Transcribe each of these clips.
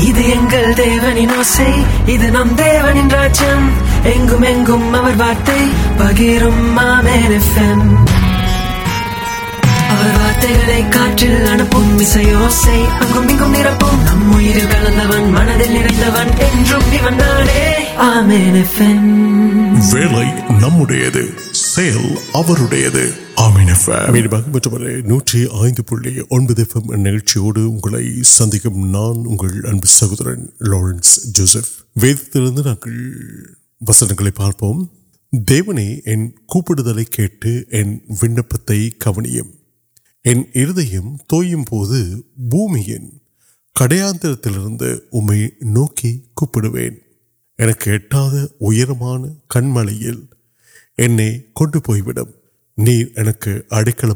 وارت مل منہ نام نمبر ஆமீன் எஃப்எம் மீண்டும் மற்றவரை நூற்றி ஐந்து புள்ளி ஒன்பது எஃப்எம் நிகழ்ச்சியோடு உங்களை சந்திக்கும் நான் உங்கள் அன்பு சகோதரன் லாரன்ஸ் ஜோசப் வேதத்திலிருந்து நாங்கள் வசனங்களை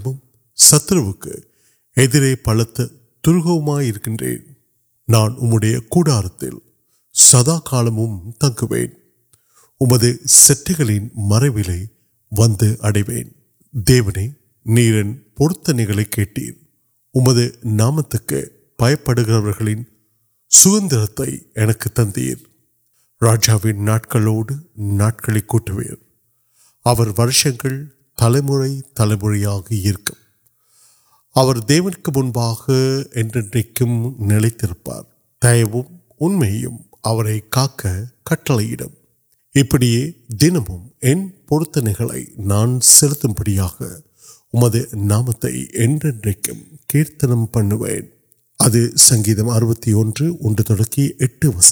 பார்ப்போம் தேவனே என் கூப்பிடுதலை கேட்டு என் விண்ணப்பத்தை கவனியும் என் இருதயம் தோயும் போது பூமியின் கடையாந்திரத்திலிருந்து உம்மை நோக்கி கூப்பிடுவேன் எனக்கு எட்டாத உயரமான கண்மலையில் என்னை கொண்டு போய்விடும் நீர் எனக்கு அடைக்கலமும் சத்ருவுக்கு எதிரே பலத்த துருகவுமாயிருக்கின்றேன்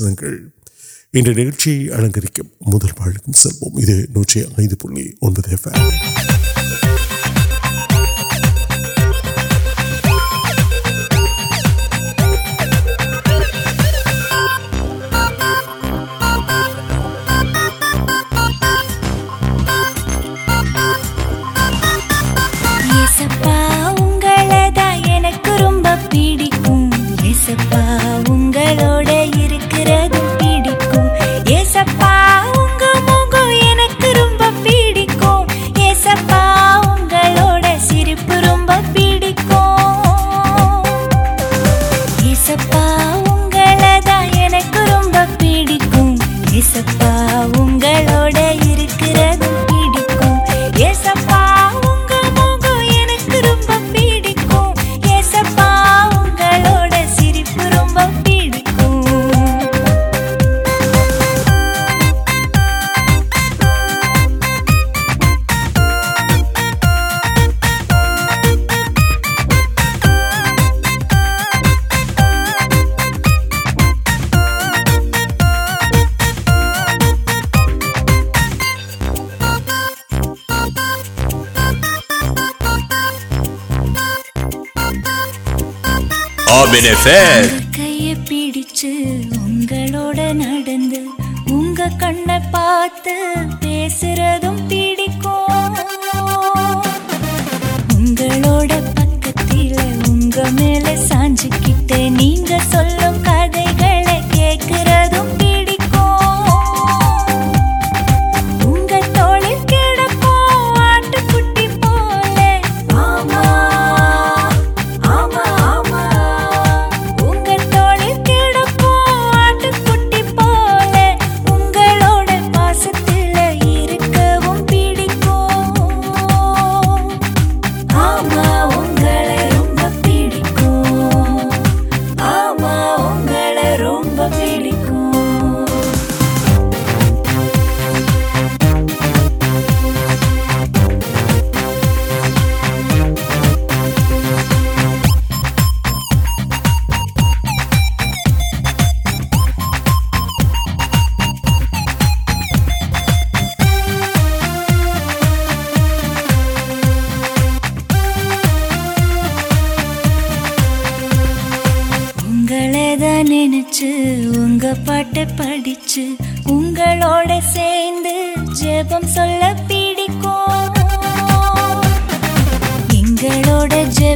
நான் உம்முடைய கூடாரத்தில் சதா காலமும் தங்குவேன் உமது ف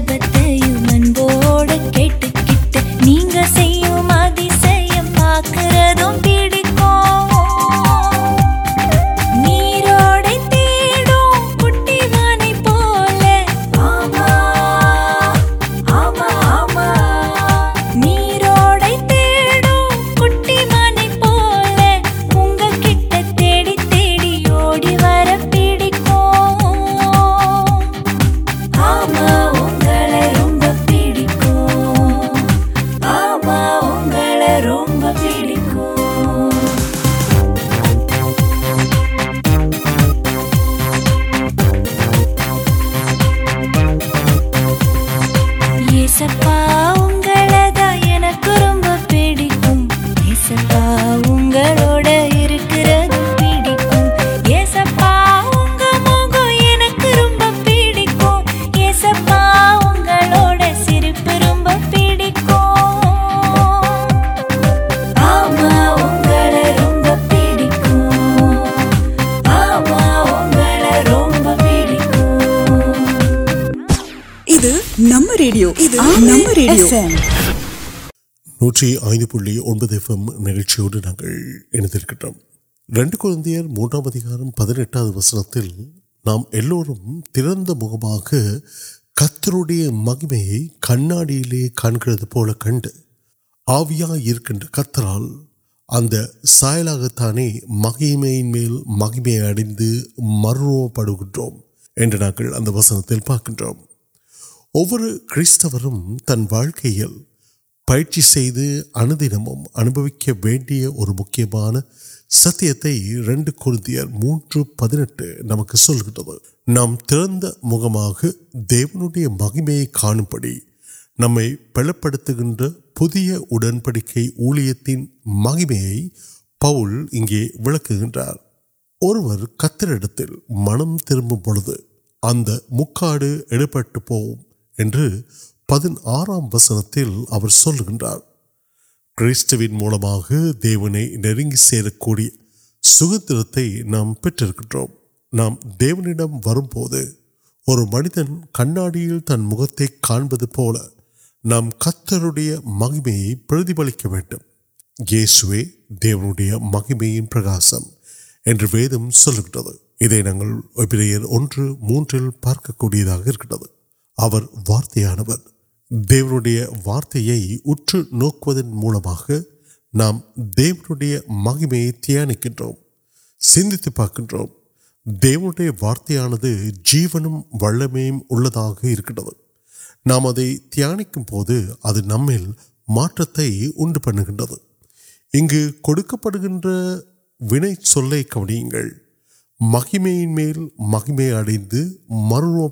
بتے நம்ம ரேடியோ நூற்றி ஐந்து புள்ளி ஒன்பது எஃப்எம் நிகழ்ச்சியோடு நாங்கள் இணைந்திருக்கின்றோம் ரெண்டு குழந்தையர் மூன்றாம் அதிகாரம் பதினெட்டாவது வசனத்தில் நாம் எல்லோரும் திறந்த முகமாக கத்தருடைய மகிமையை கண்ணாடியிலே காண்கிறது போல கண்டு ஆவியாய் இருக்கின்ற கத்தரால் அந்த சாயலாகத்தானே மகிமையின் மேல் மகிமையை அடைந்து மருவப்படுகின்றோம் என்று நாங்கள் அந்த வசனத்தில் பார்க்கின்றோம் ஒவ்வொரு கிறிஸ்தவரும் தன் வாழ்க்கையில் பயிற்சி செய்து அனுதினமும் அனுபவிக்க வேண்டிய ஒரு முக்கியமான சத்தியத்தை ரெண்டு குருந்தியர் மூன்று பதினெட்டு நமக்கு சொல்கின்றது நாம் திறந்த முகமாக தேவனுடைய மகிமையை காணும்படி நம்மை பலப்படுத்துகின்ற புதிய உடன்படிக்கை ஊழியத்தின் மகிமையை பவுல் இங்கே விளக்குகின்றார் ஒருவர் கத்தரிடத்தில் மனம் திரும்பும் பொழுது அந்த முக்காடு எடுபட்டு போகும் என்று பதினாறாம் வசனத்தில் அவர்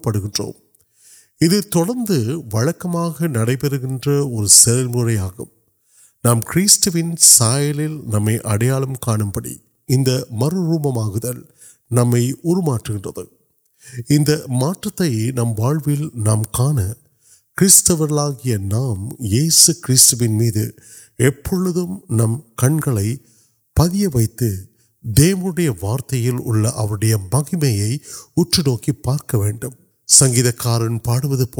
சொல்லுகின்றார் கிறிஸ்துவின் மூலமாக தேவனை நெருங்கி சேரக்கூடிய சுதந்திரத்தை நாம் பெற்றிருக்கின்றோம் நாம் தேவனிடம் வரும்போது ஒரு மனிதன் கண்ணாடியில் தன் முகத்தை காண்பது போல நாம் கத்தருடைய மகிமையை பிரதிபலிக்க வேண்டும் இயேசுவே தேவனுடைய மகிமையின் பிரகாசம் என்று வேதம் சொல்லுகின்றது இதை நாங்கள் எபிரேயர் ஒன்று மூன்றில் பார்க்கக்கூடியதாக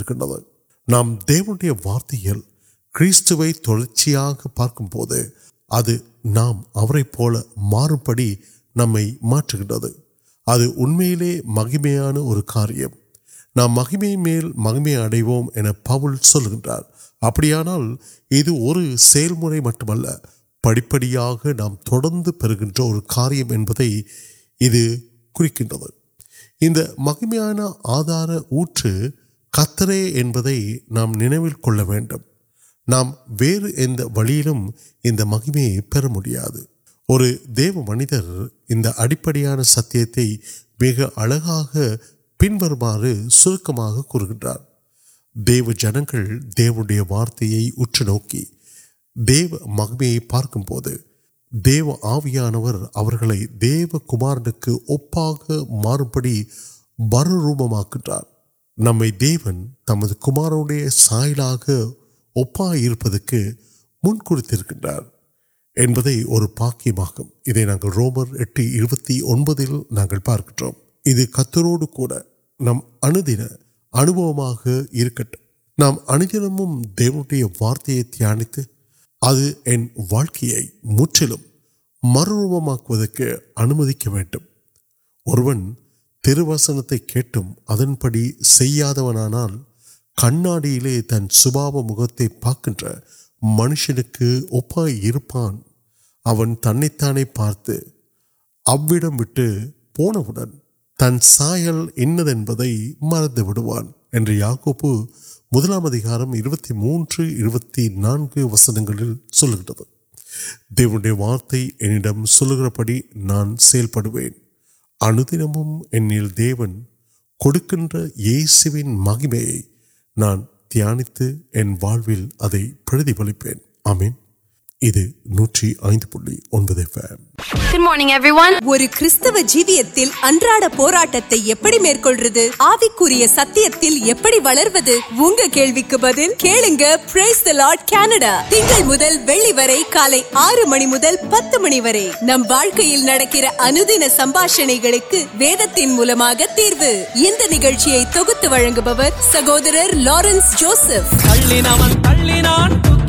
இருக்கிறது அவர் வார்த்தையானவர் தேவனுடைய வார்த்தையை உற்று நோக்குவதன் மூலமாக நாம் தேவனுடைய மகிமையை தியானிக்கின்றோம் சிந்தித்து نام مہیم مہم اڑوٹر آدار ورتر نام نو نام ویا منظر ان ست ال گھر پارک گاو جنگل دیوار وارت یا دیو مہم پارک دیو آویان دیو کمر کی مار پڑ روپر نمن تمہارے سال کورتہ روبر پارک இது கத்தரோடு கூட நம் அணுதின அனுபவமாக இருக்கட்டும் நாம் அனுதினமும் தேவனுடைய வார்த்தையை தியானித்து அது என் வாழ்க்கையை முற்றிலும் மறுரூபமாக்குவதற்கு அனுமதிக்க வேண்டும் ஒருவன் திருவசனத்தை கேட்டும் அதன்படி செய்யாதவனானால் கண்ணாடியிலே தன் சுபாவ முகத்தை பார்க்கின்ற மனுஷனுக்கு ஒப்பாய் இருப்பான் அவன் தன்னைத்தானே பார்த்து அவ்விடம் விட்டு போனவுடன் தன் சாயல் என்னதென்பதை மறந்து விடுவான் என்று யாக்கோப்பு نمک سمباشن وید تین مہربات تیر ایک نئی پور سہوار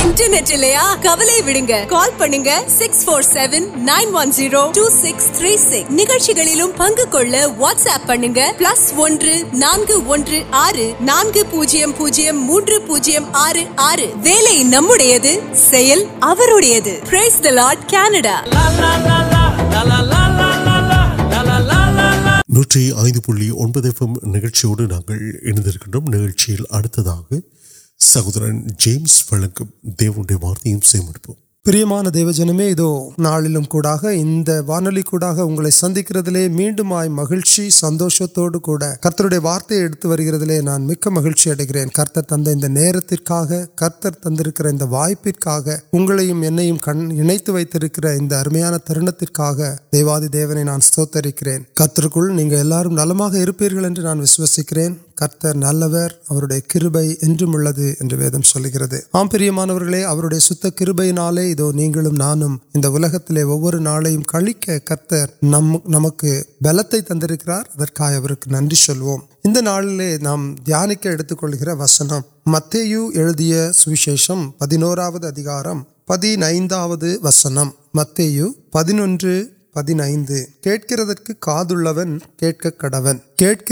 இன்டர்நெட் இல்லையா கவலை விடுங்க கால் பண்ணுங்க six four seven nine one zero two six three six நிகழ்ச்சிகளிலும் பங்கு கொள்ள வாட்ஸ்அப் பண்ணுங்க பிளஸ் ஒன்று நான்கு ஒன்று ஆறு நான்கு பூஜ்ஜியம் பூஜ்ஜியம் மூன்று பூஜ்ஜியம் ஆறு ஆறு வேலை நம்முடையது செயல் அவருடையது பிரைஸ் த லார்ட் கனடா நூற்றி ஐந்து புள்ளி ஒன்பது எஃப்எம் நிகழ்ச்சியோடு நாங்கள் இணைந்திருக்கின்றோம் நிகழ்ச்சியில் அடுத்ததாக சகோதரன் ஜேம்ஸ் வழங்கும் தேவனுடைய வார்த்தையும் சேமிப்போம் பிரியமான தேவஜனமே இதோ நாளிலும் கூடாக இந்த வானொலி கூடாக உங்களை சந்திக்கிறதிலே மீண்டுமாய் மகிழ்ச்சி சந்தோஷத்தோடு கூட கர்த்தருடைய வார்த்தையை எடுத்து வருகிறதிலே நான் மிக்க மகிழ்ச்சி அடைகிறேன் கர்த்தர் தந்த இந்த நேரத்திற்காக கர்த்தர் தந்திருக்கிற نام نمک بلتے تندرکار نن سو نال نام دیا وسن موتی سوشیشم پہ نوکارم پہ وسن مت پہنچے پہر کڑو کیارت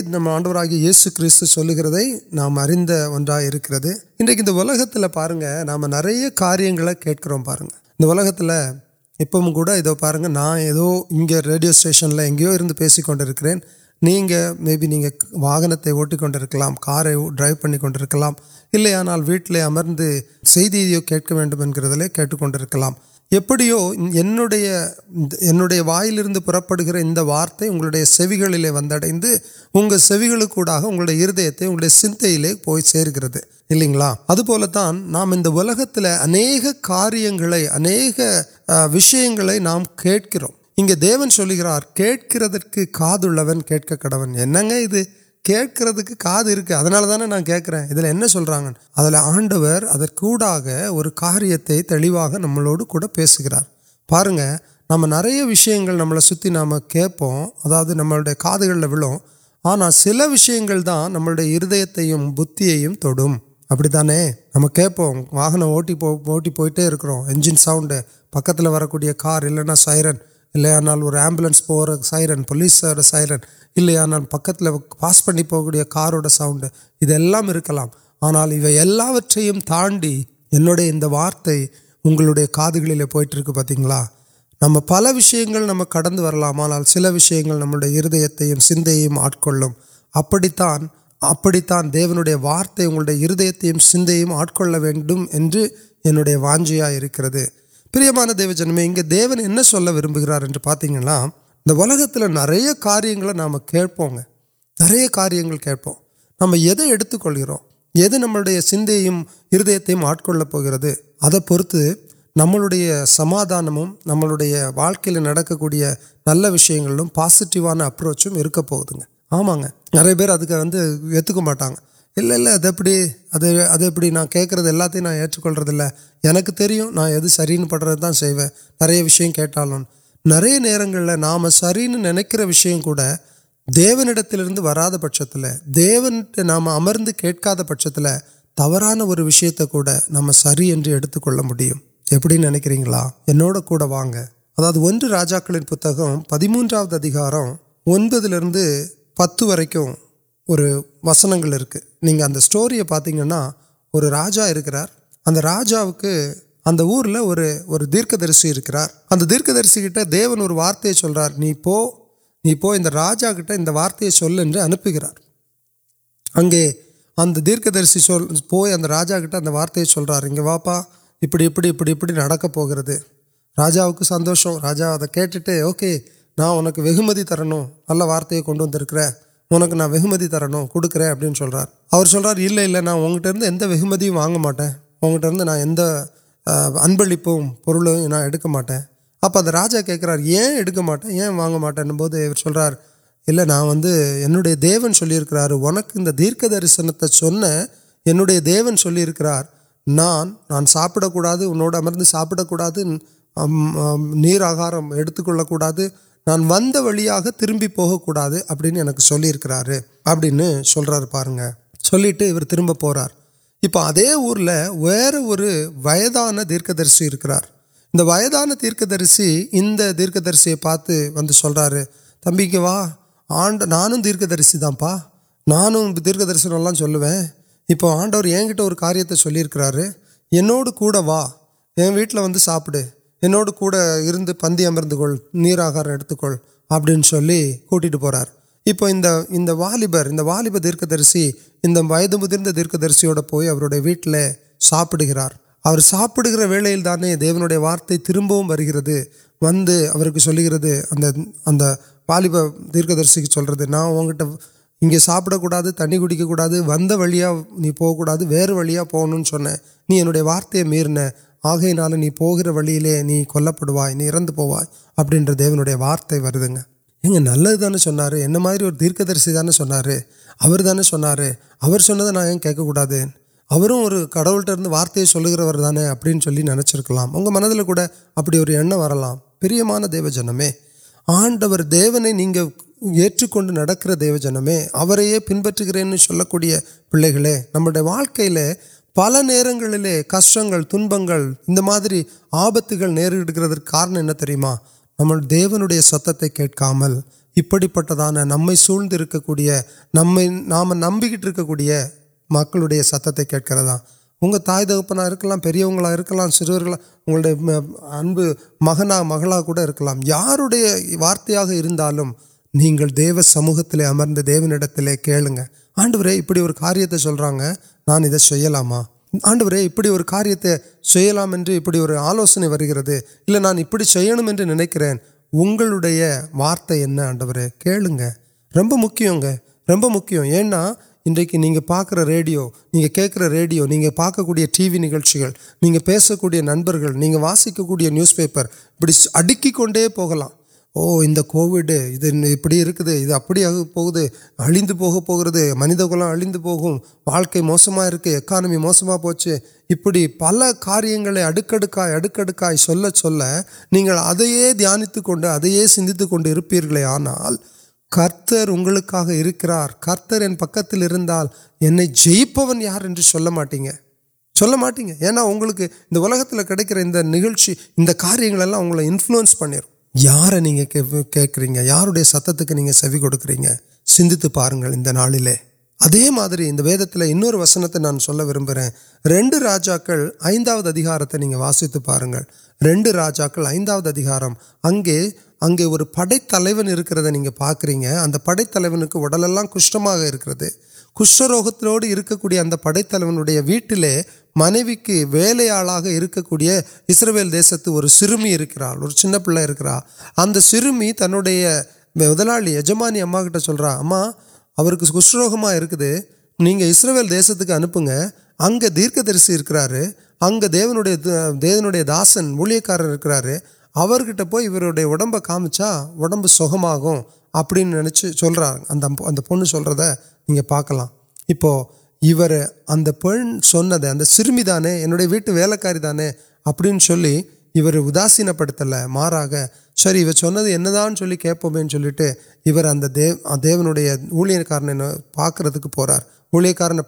ناسو کچھ نام اریند ان پارے نام ناریہ کارو ریڈیو اسٹیشن لے سکے نہیں بان وٹی ڈرائیو پڑھ کونک ویٹل امریا کم کنکلو وائی لوگ پڑھ وارت سے ویسے وہ دے سی پو سی گئے ابلت نام انہیں اہم کاریہ اہم وشیگ نام ک انگے سلکر کچھ کا کڑونگ کے کا نا کھڑکیں اگر سن آڈر ادا اور کاریہ نمک گرار پارن نام ناشی نمین کما نئے کام آنا سر وشیگ داں نیت ابھی تانے نام کم واٹو انجن ساؤنڈ پک ویا کار اِلنا سائرن اِلے آنا اور آمبلنس پہ سائیرن پولیس سائیر اِلے آنا پکس پڑے کاروڈ سؤڈ ادا کرنا تاڈ وارتیاں پوٹ پلا نم پل نم کٹ آنا سر وشیل نمدت آٹک ابھی تان ابھی تعوی وارت ہردیت سند آٹک انجیا پر م جن دی نر کاریہ نام کاریہ کم نام کم سم ہرد آگ رہے ارت نمدان نملے واقعی نکل کوئی نل وشیل پسی اپروچوں پہ آمان نا ادک وٹا اِلے ادارے نہ سر پڑھ رہے دا نا وشیم کھیٹان نر نام سر نکیم کور دی وغیرہ پچن نام امریک پچ تبران اور نام سرکے نا واؤد پہ موکار پتہ و اور وسنگ اسٹوری پاتی اور راجا اگر ورک درس دیرکدرس گیٹ دیون اور وارت چل رہا نہیں پو نیج انارتکر اگے ادر راجا گٹ ات وارتر اگا ابھی ابھی ابھی ابھی نکرے راجاؤنک سندوشم راجا کوکے نا ان کو بہم ترنا نلا وارت کن ونکر اُن کو نا بہت ترکر ابل نا وہدر نا امبلی ناٹین اب راجاٹین بوجھار دیون سلک دیر درسن چون سلکر نان نان ساپا مرد ساپا نہیں نان وا تربیت ابھی چل اب سلر پارن چلے ترب پہ اپے ورکدرس ویرکدرس دیرکدرس پاترا تم کی وا آڈ نان دیرکدرس پا نان دیر درشن چلو اپ آڈر یا کاریہ چلو وا یا ویٹل ویسے ساپے انوڑک پندی امریکارکل ابولی کوٹی والبر والیب دیرکدرس ویرکدرس پوڈیا ویٹل ساپر اور ساپر ویلدے وارت تربیت وندگے اگر اگر والب دیرکدی کی چل رہے نا وہ ساپا ہے تنی کڑک كرا ہے ون وویا نہیں پو كا ویر وویاں چھوڑے وارت یا میرنے آگلے نہیں کل پوڑو اب وارتیں یہ نل چار مار دیر درسے چنار کڑا دیں اور کڑوٹ وارتکردے ابھی نکلکا منظرک ابھی اور پرمان دیو جنم آنڈر دیونے نہیں کرو جنم پنپرکری پے نا پل نر کش تنگ آپ تو نیریڈ کرنا تریم نمت کل پان نوندرک نم نام نمک کو مکے ستر اگر تاج کرا کر وارتہ نہیںو سمہت امردے کھیلیں آنوری کاریہ چل رہا نان آڈر ابھی اور کاریہ آلوسنے وی نانے نئے وارت یہ روب مکھی روپیو ہے پاکر ریڈیو نہیں کھڑو نہیں پارک كو ٹی وی نیلس كو نبر واسك كو نیوز پیپر ابھی اڑکا او کوڈ ابھی ابھی آگے احیند پہ منت کل اوند واقع موسم اکانمی موسم پوچھے ابھی پل کار اڑکڑکل نہیں دانیتی کون ادے آنا کرتر اگلکر کرتر یہ پکال جیپن یار مٹھیں گے چل مٹھی اُن کی کچھ اناریہ انفلوینس پڑوں யாரை நீங்கள் கே கேட்குறீங்க யாருடைய சத்தத்துக்கு நீங்கள் செவி கொடுக்குறீங்க சிந்தித்து பாருங்கள் இந்த நாளிலே அதே மாதிரி இந்த வேதத்தில் இன்னொரு வசனத்தை நான் சொல்ல விரும்புகிறேன் ரெண்டு ராஜாக்கள் ஐந்தாவது அதிகாரத்தை நீங்கள் வாசித்து பாருங்கள் ரெண்டு ராஜாக்கள் ஐந்தாவது அதிகாரம் அங்கே அங்கே ஒரு படைத்தலைவன் இருக்கிறத کش روکت پڑھائی تلویا ویٹ لے منوی کی ولیال آگے کوئی اسکر اور چنپا ادمی تنوع مجمانٹ سل رہا اما روکے نہیں اُنپی اگ دیر درس دیو دیاسن مولی کارکر آٹ پڑے اڑب کام چاپ سم اب نچرا پن سکتے اگر سرمی دانے انلکاری ابھی اداسین پڑتل مار آ سر یہ چیند چل پیٹھے ابلیہ کار پاک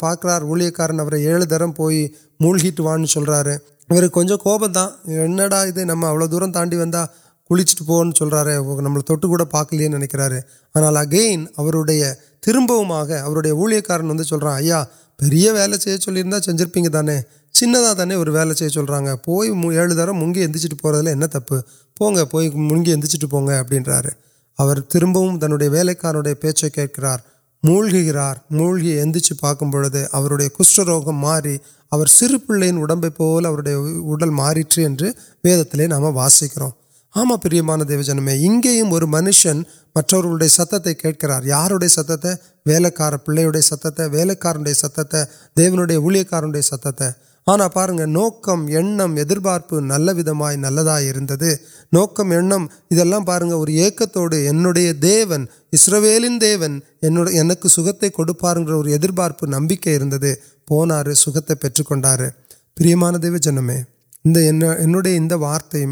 پاک اوہ کار ایل ترم پوئی موکیٹ وان سر اور کچھ کوپا نم دور تا کلیچ پو چل رہا ہے نمٹ پارکے نکلکرا آنا اگین تربوے ورنہ سل رہا یا چل پی تے چندا تانے سے پو دور منگی ایجدے ان تب پوئی منگی ایجن اٹرا تربی کار موقع موغی ادیچ پارک بڑھے کشٹروگی سر پین اڑ وید تی نام واسکر آم پراندان دیو جنم اگیم اور منشن میرے ستکر یار ستکار پہ ستکار ستوے اوہ کار ست آنا پا نوکمپ نل ود نا نوکم پارنگ دیون اس نمک سنیا دیو جنم ان وارتھے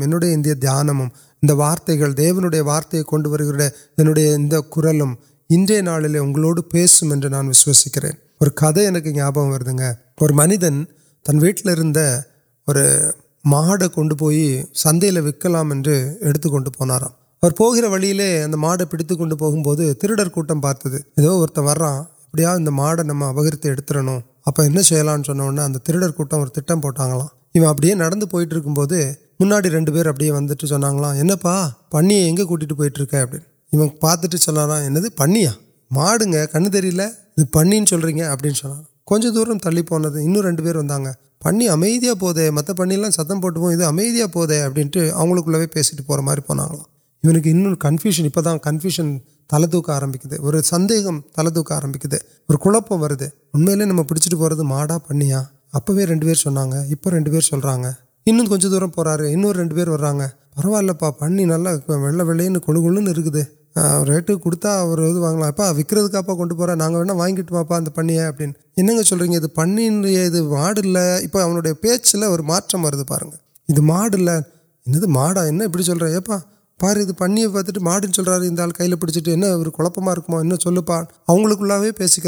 دان وارت وارت کنگ لال اگڑ پیسوں کے اور کد ان کو یاپر தன் வீட்டில் இருந்த ஒரு மாடை கொண்டு போய் சந்தையில் விற்கலாம் என்று எடுத்து கொண்டு போனாராம் அவர் போகிற வழியிலே அந்த மாடை பிடித்து கொண்டு போகும்போது திருடர் கூட்டம் பார்த்தது ஏதோ ஒருத்தன் வர்றான் எப்படியா இந்த மாடை நம்ம அபகரித்து எடுத்துடணும் அப்போ என்ன செய்யலாம்னு சொன்ன உடனே அந்த திருடர் கூட்டம் ஒரு திட்டம் போட்டாங்களாம் இவன் அப்படியே நடந்து போயிட்டு இருக்கும்போது முன்னாடி ரெண்டு பேர் அப்படியே வந்துட்டு کچھ دور تل پونا ری امدیا ہو ستم پوٹو امدیا پہ ابھی ماروں کنفیوشن کنفن تعلق آرمکد سند آرمکد اور کم اُن پیچھے پورا پینیا ابو ریسا ہے کچھ دور پورا روڈ و پورا پن وی کل کول ریٹر واگل اب وکرکاپن پہ نا واٹو پنیا ابھی پنیر میپ اُنڈیا پچمپ اندر مڈا چل رہا ہے پار پنیا پاتے چل رہا ہے کئی پیڑ چل پاؤکے پیسے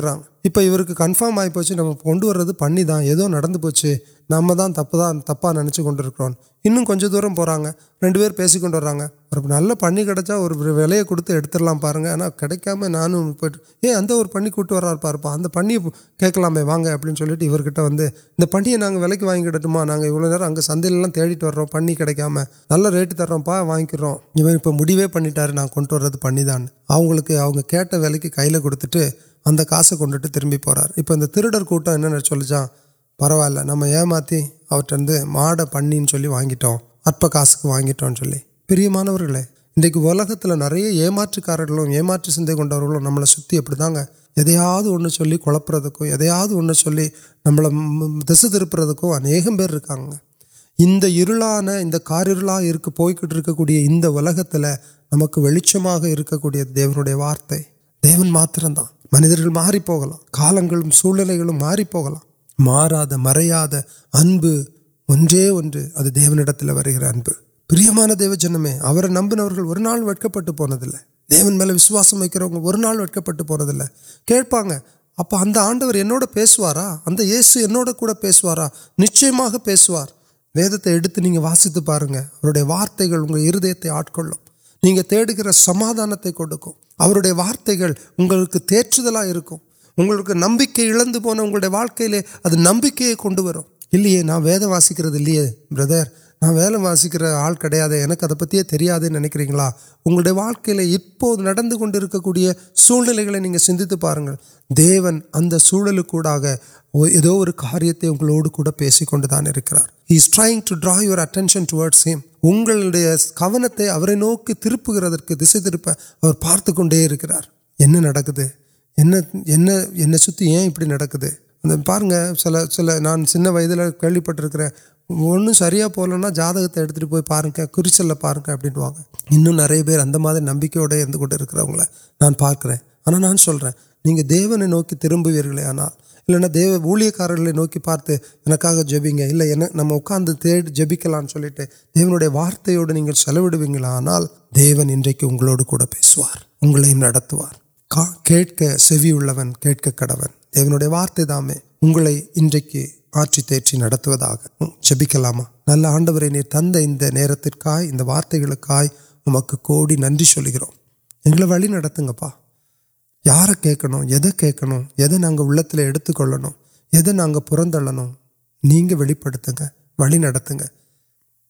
اپوک کنفرم آئی پوچھے نو ون ادوپچ نام دا تب تا نچرک دور پہ روڈ پھر پیسکو نل پن کچا اور ویل کچھ ایڈمان پہ کم نوٹر پہ کھیل وار پاپی کھلام ابھی کٹ ویسے ان پنیا نا ویٹ میں نا یہ نگہ سندر پیکام نا ریٹ ترپا وائک میڈو پڑھا کن ونک وی کئی کٹ اگر کونٹھے تربیار ترڈر کوٹ نوچا پروا نامتی معڑ پنچی واگو ارپک واٹم انہیں ناچکار سندے کونگ نپڑت اندیا نم دس ترپرد اہم ان کا پوکٹرکل نمک ولیچے وارت دیون دا منسر ماریل کا ساری پہ مارا مریا ابھی ادھر دیونیٹ وغیرہ ابھی مان دی دیو جنم نمبر اور پونا دیون ملواسم وقت وٹ دل کم آڈر پیسوارا یہ سوڑک كور پیسوارا نچوار وید واسیتی پایا وارتگل انگلیں ہردیتے آٹ كو نہیں کرانے کو وارتگل اگر تیاردا كو نبی عنڈے واقعی لیے ادھر نمک وی نا وید واسكر لے بردر نا وید واسكر آل كیا ان كے ادپیے تری نكاٹ كے واقعے ابھی كنڈر كوئی سب سندر دیون اتل كوڑا ادو اور كاریتے اگڑ كو كر trying to draw your attention tourism اُنڈ کچھ دشے ترپر پارتکار پارن چل سک نان سن وی پٹک سیاں جادک پہ پارک کورچل پارک ابو انٹر ہوگان پارکر آنا نا سوکی تربیے آنا دیارے نوکی پارتیں نام جبکل وارت سے آنا دیوکار اگلے سویل کڑون دیو نو وارت اگلے انٹر نت جبکلام نل آڈر تیرت وارت گلک نمک کون سل گروتھ யாரை கேட்கணும் எதை கேட்கணும் எதை நாங்கள் உள்ளத்தில் எடுத்துக்கொள்ளணும் எதை நாங்கள் புறந்தள்ளணும் நீங்கள் வெளிப்படுத்துங்க வழி நடத்துங்க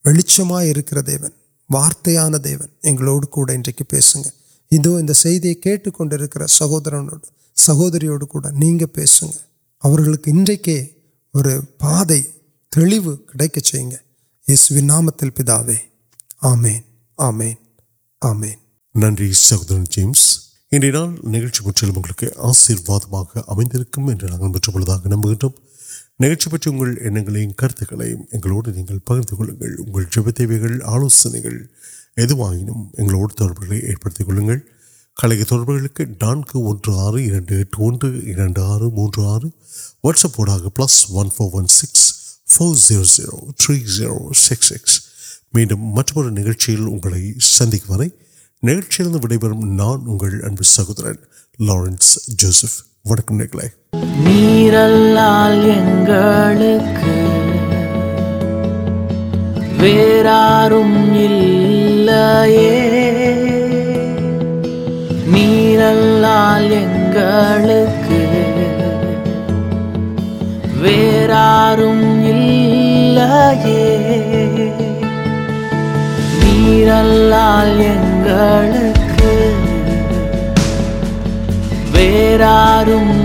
வெளிச்சமாக இருக்கிற தேவன் வார்த்தையான தேவன் எங்களோடு கூட இன்றைக்கு பேசுங்க இதோ இந்த செய்தியை கேட்டுக்கொண்டிருக்கிற சகோதரனோடு சகோதரியோடு கூட நீங்கள் பேசுங்க அவர்களுக்கு இன்றைக்கே ஒரு பாதை தெளிவு கிடைக்க செய்யுங்க இயேசுவின் நாமத்தில் பிதாவே ஆமேன் ஆமேன் ஆமேன் நன்றி சகோதரன் ஜேம்ஸ் இன்றைய நாள் நிகழ்ச்சி முற்றிலும் உங்களுக்கு ஆசீர்வாதமாக அமைந்திருக்கும் என்று نانبر سہورن لارنس مال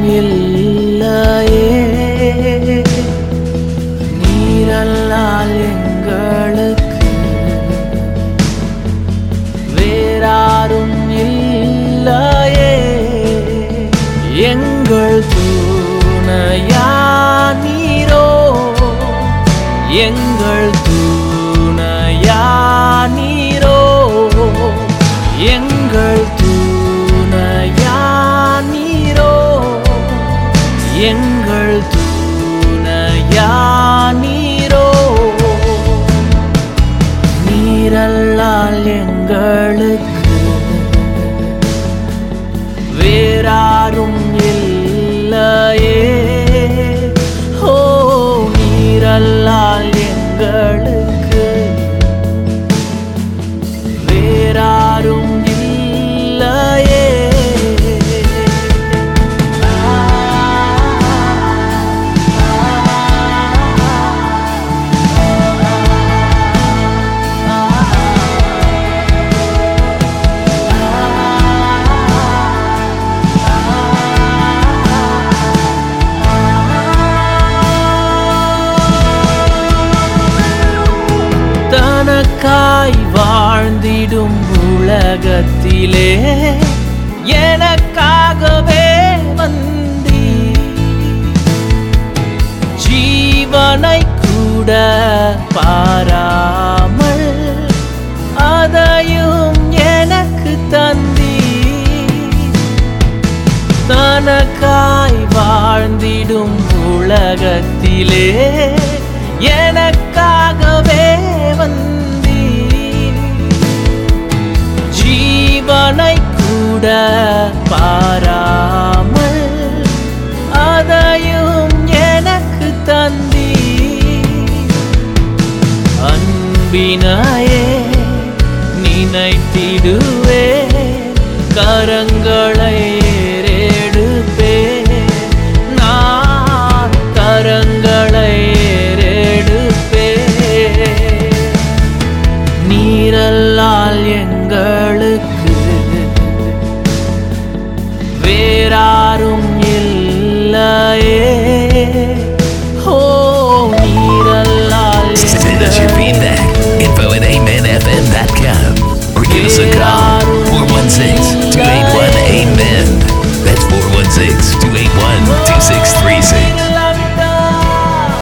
لال ویونےک پارام تند کال واٹس கூட